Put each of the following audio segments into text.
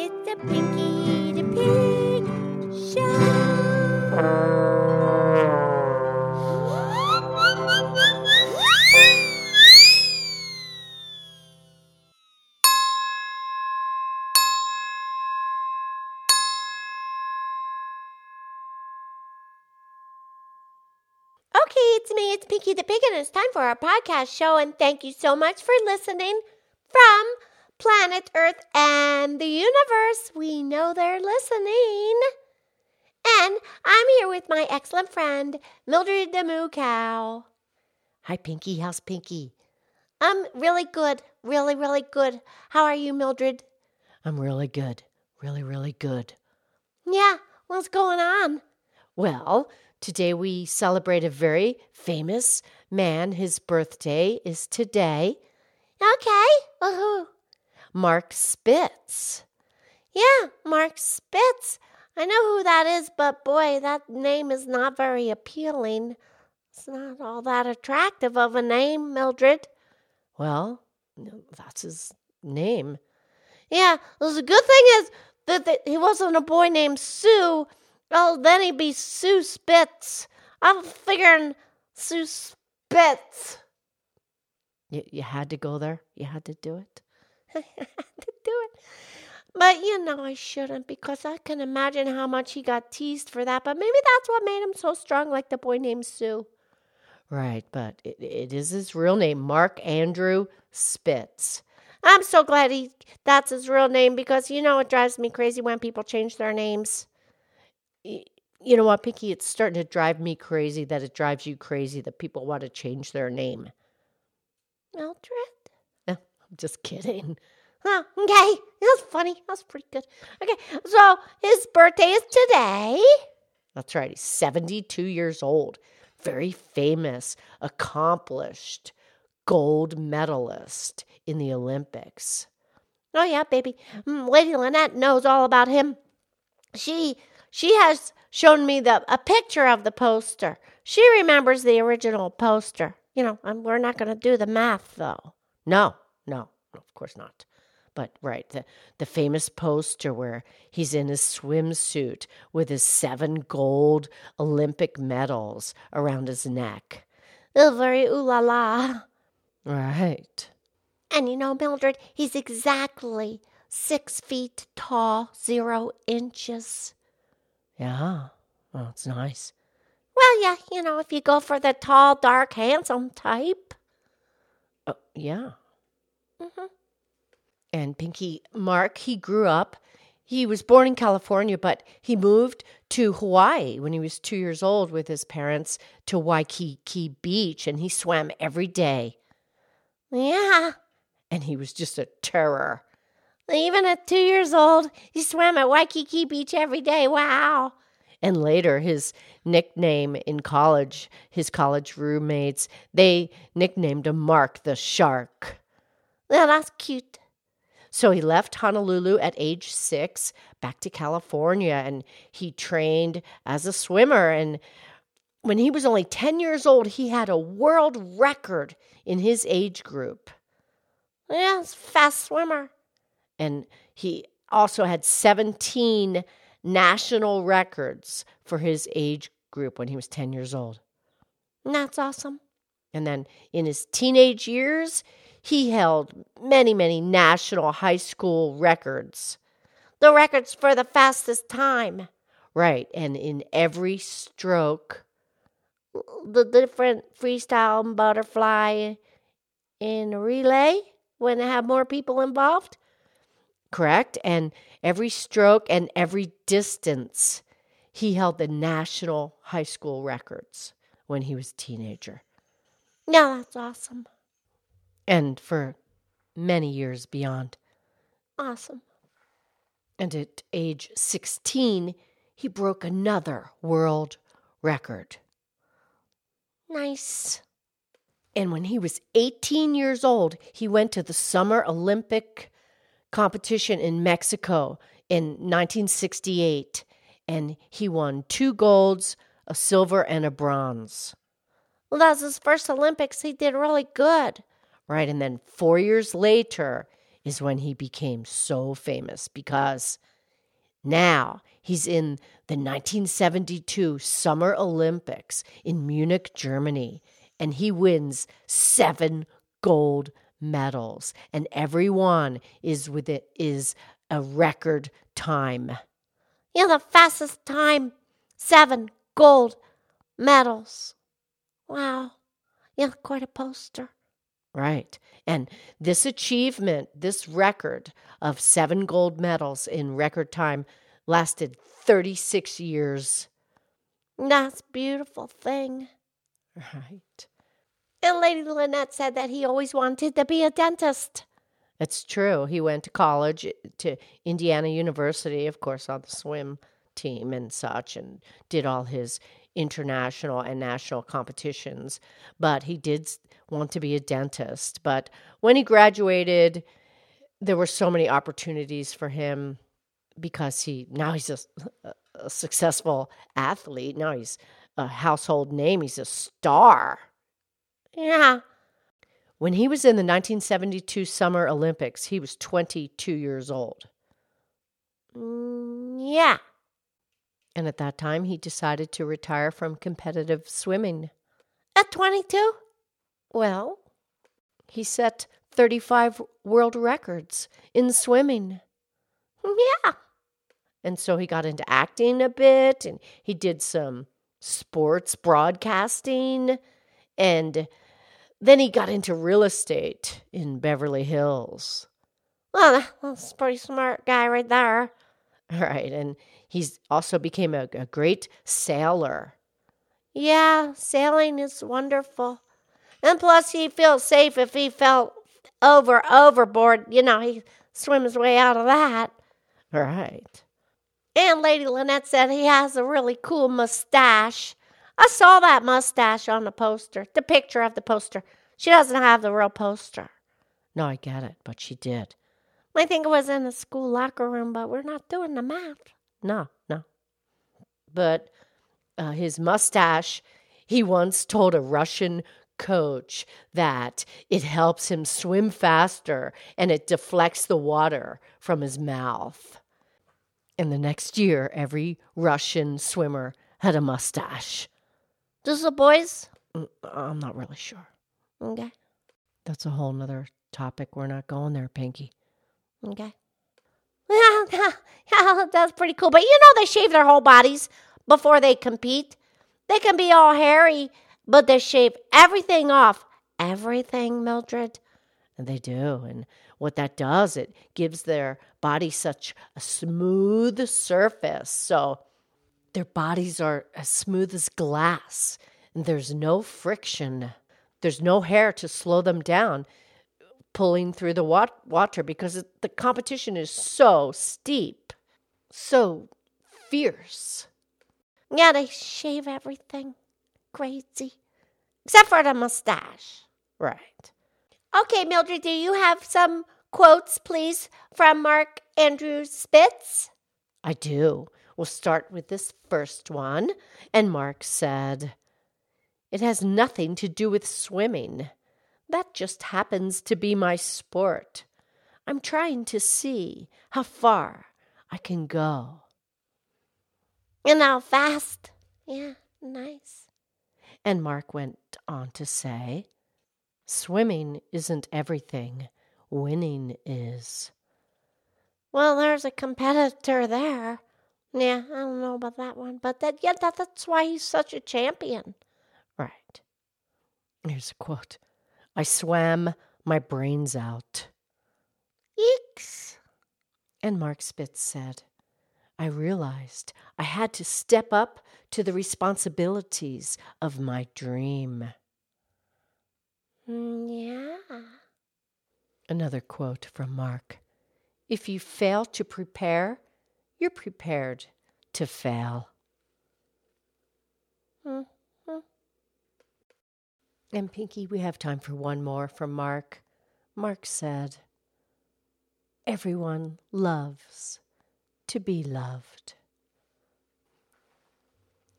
It's a Pinky the Pig show. Okay, it's me, it's Pinky the Pig, and it's time for our podcast show. And thank you so much for listening planet Earth and the universe. We know they're listening. And I'm here with my excellent friend, Mildred the Moo Cow. Hi, Pinky. How's Pinky? I'm really good. Really, really good. How are you, Mildred? I'm really good. Really, really good. Yeah, what's going on? Well, today we celebrate a very famous man. His birthday is today. Okay. Woohoo. Mark Spitz. Yeah, Mark Spitz. I know who that is, but boy, that name is not very appealing. It's not all that attractive of a name, Mildred. Well, that's his name. Yeah, the good thing is that, he wasn't a boy named Sue. Oh, then he'd be Sue Spitz. I'm figuring Sue Spitz. You, you had to go there? You had to do it? I had to do it. But you know, I shouldn't because I can imagine how much he got teased for that. But maybe that's what made him so strong, like the boy named Sue. Right, but it, it is his real name, Mark Andrew Spitz. I'm so glad he that's his real name because you know it drives me crazy when people change their names. You know what, Pinky? It's starting to drive me crazy that it drives you crazy that people want to change their name. Mildred? I'm just kidding. Okay. That was funny. That was pretty good. Okay, so his birthday is today. That's right. He's 72 years old. Very famous, accomplished gold medalist in the Olympics. Oh yeah, baby. Mm, Lady Lynette knows all about him. She she has shown me the a picture of the poster. She remembers the original poster. You know, and we're not going to do the math though. No, no, of course not. But right, the, the famous poster where he's in his swimsuit with his seven gold Olympic medals around his neck. Oh, very ooh la la. Right. And you know, Mildred, he's exactly six feet tall, zero inches. Yeah. Well, it's nice. Well, yeah, you know, if you go for the tall, dark, handsome type. Oh, yeah. Hmm And Pinky Mark, he grew up. He was born in California, but he moved to Hawaii when he was two years old with his parents to Waikiki Beach, and he swam every day. Yeah. And he was just a terror. Even at two years old, he swam at Waikiki Beach every day. Wow. And later, his nickname in college, his college roommates, they nicknamed him Mark the Shark. Well, that's cute. So he left Honolulu at age six back to California and he trained as a swimmer. And when he was only 10 years old, he had a world record in his age group. Yeah, fast swimmer. And he also had 17 national records for his age group when he was 10 years old. That's awesome. And then in his teenage years, he held many, many national high school records. The records for the fastest time. Right. And in every stroke, The different freestyle and butterfly in relay when they have more people involved. correct? And every stroke and every distance, he held the national high school records when he was a teenager Yeah, that's awesome. And for many years beyond. Awesome. And at age 16, he broke another world record. Nice. And when he was 18 years old, he went to the Summer Olympic competition in Mexico in 1968 and he won two golds, a silver, and a bronze. Well, that was his first Olympics. He did really good. Right. And then four years later, is when he became so famous because now he's in the 1972 Summer Olympics in Munich, Germany, and he wins seven gold medals, and every one is with it is a record time. You know, the fastest time, seven gold medals. Wow. Yeah, quite a poster. Right. And this achievement, this record of seven gold medals in record time, lasted 36 years. That's beautiful thing. Right. And Lady Lynette said that he always wanted to be a dentist. It's true. He went to college eh, to Indiana University, of course, on the swim team and such, and did all his international and national competitions. But he did want to be a dentist. But when he graduated, there were so many opportunities for him because he now he's a, a successful athlete. Now he's a household name. He's a star. Yeah. When he was in the 1972 Summer Olympics, he was 22 years old. Mm, yeah. And at that time, he decided to retire from competitive swimming. At 22? Well, he set 35 world records in swimming. Hmm, yeah. And so he got into acting a bit and he did some sports broadcasting and then he got into real estate in Beverly Hills. Well, that's a pretty smart guy right there. All right, and he's also became a, a great sailor. Yeah, sailing is wonderful. And plus, he feels safe if he fell over overboard. You know, he swims way out of that. Right. And Lady Lynette said he has a really cool mustache. I saw that mustache on the poster, the picture of the poster. She doesn't have the real poster. No, I get it, but she did. I think it was in the school locker room, but we're not doing the math. No, no. But uh, his mustache, he once told a Russian coach that it helps him swim faster and it deflects the water from his mouth. And the next year, every Russian swimmer had a mustache. Does the boys? Mm, I'm not really sure. Okay. That's a whole nother topic. We're not going there, Pinky. Okay. That's pretty cool. But you know, they shave their whole bodies before they compete. They can be all hairy, but they shave everything off. Everything, Mildred. And they do. And what that does, it gives their body such a smooth surface. So their bodies are as smooth as glass, and there's no friction. There's no hair to slow them down pulling through the water because the competition is so steep, so fierce. Yeah, they shave everything. Crazy. Except for the mustache. Right. Okay, Mildred, do you have some quotes, please, from Mark Andrew Spitz? I do. We'll start with this first one. And Mark said, It has nothing to do with swimming. That just happens to be my sport. I'm trying to see how far I can go. And how fast. Yeah, nice. And Mark went on to say, Swimming isn't everything, winning is. Well, there's a competitor there. Yeah, I don't know about that one, but that yeah, that, that's why he's such a champion. Right. Here's a quote. I swam my brains out. And Mark Spitz said, I realized I had to step up to the responsibilities of my dream. Mm, yeah. Another quote from Mark If you fail to prepare, you're prepared to fail. Mm-hmm. And Pinky, we have time for one more from Mark. Mark said, Everyone loves to be loved.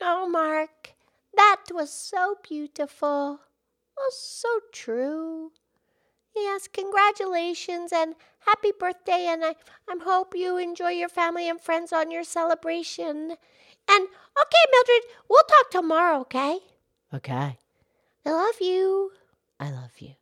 Oh, Mark, that was so beautiful. Oh, so true. Yes, congratulations and happy birthday, and I I hope you enjoy your family and friends on your celebration. And okay, Mildred, we'll talk tomorrow. Okay. Okay. I love you. I love you.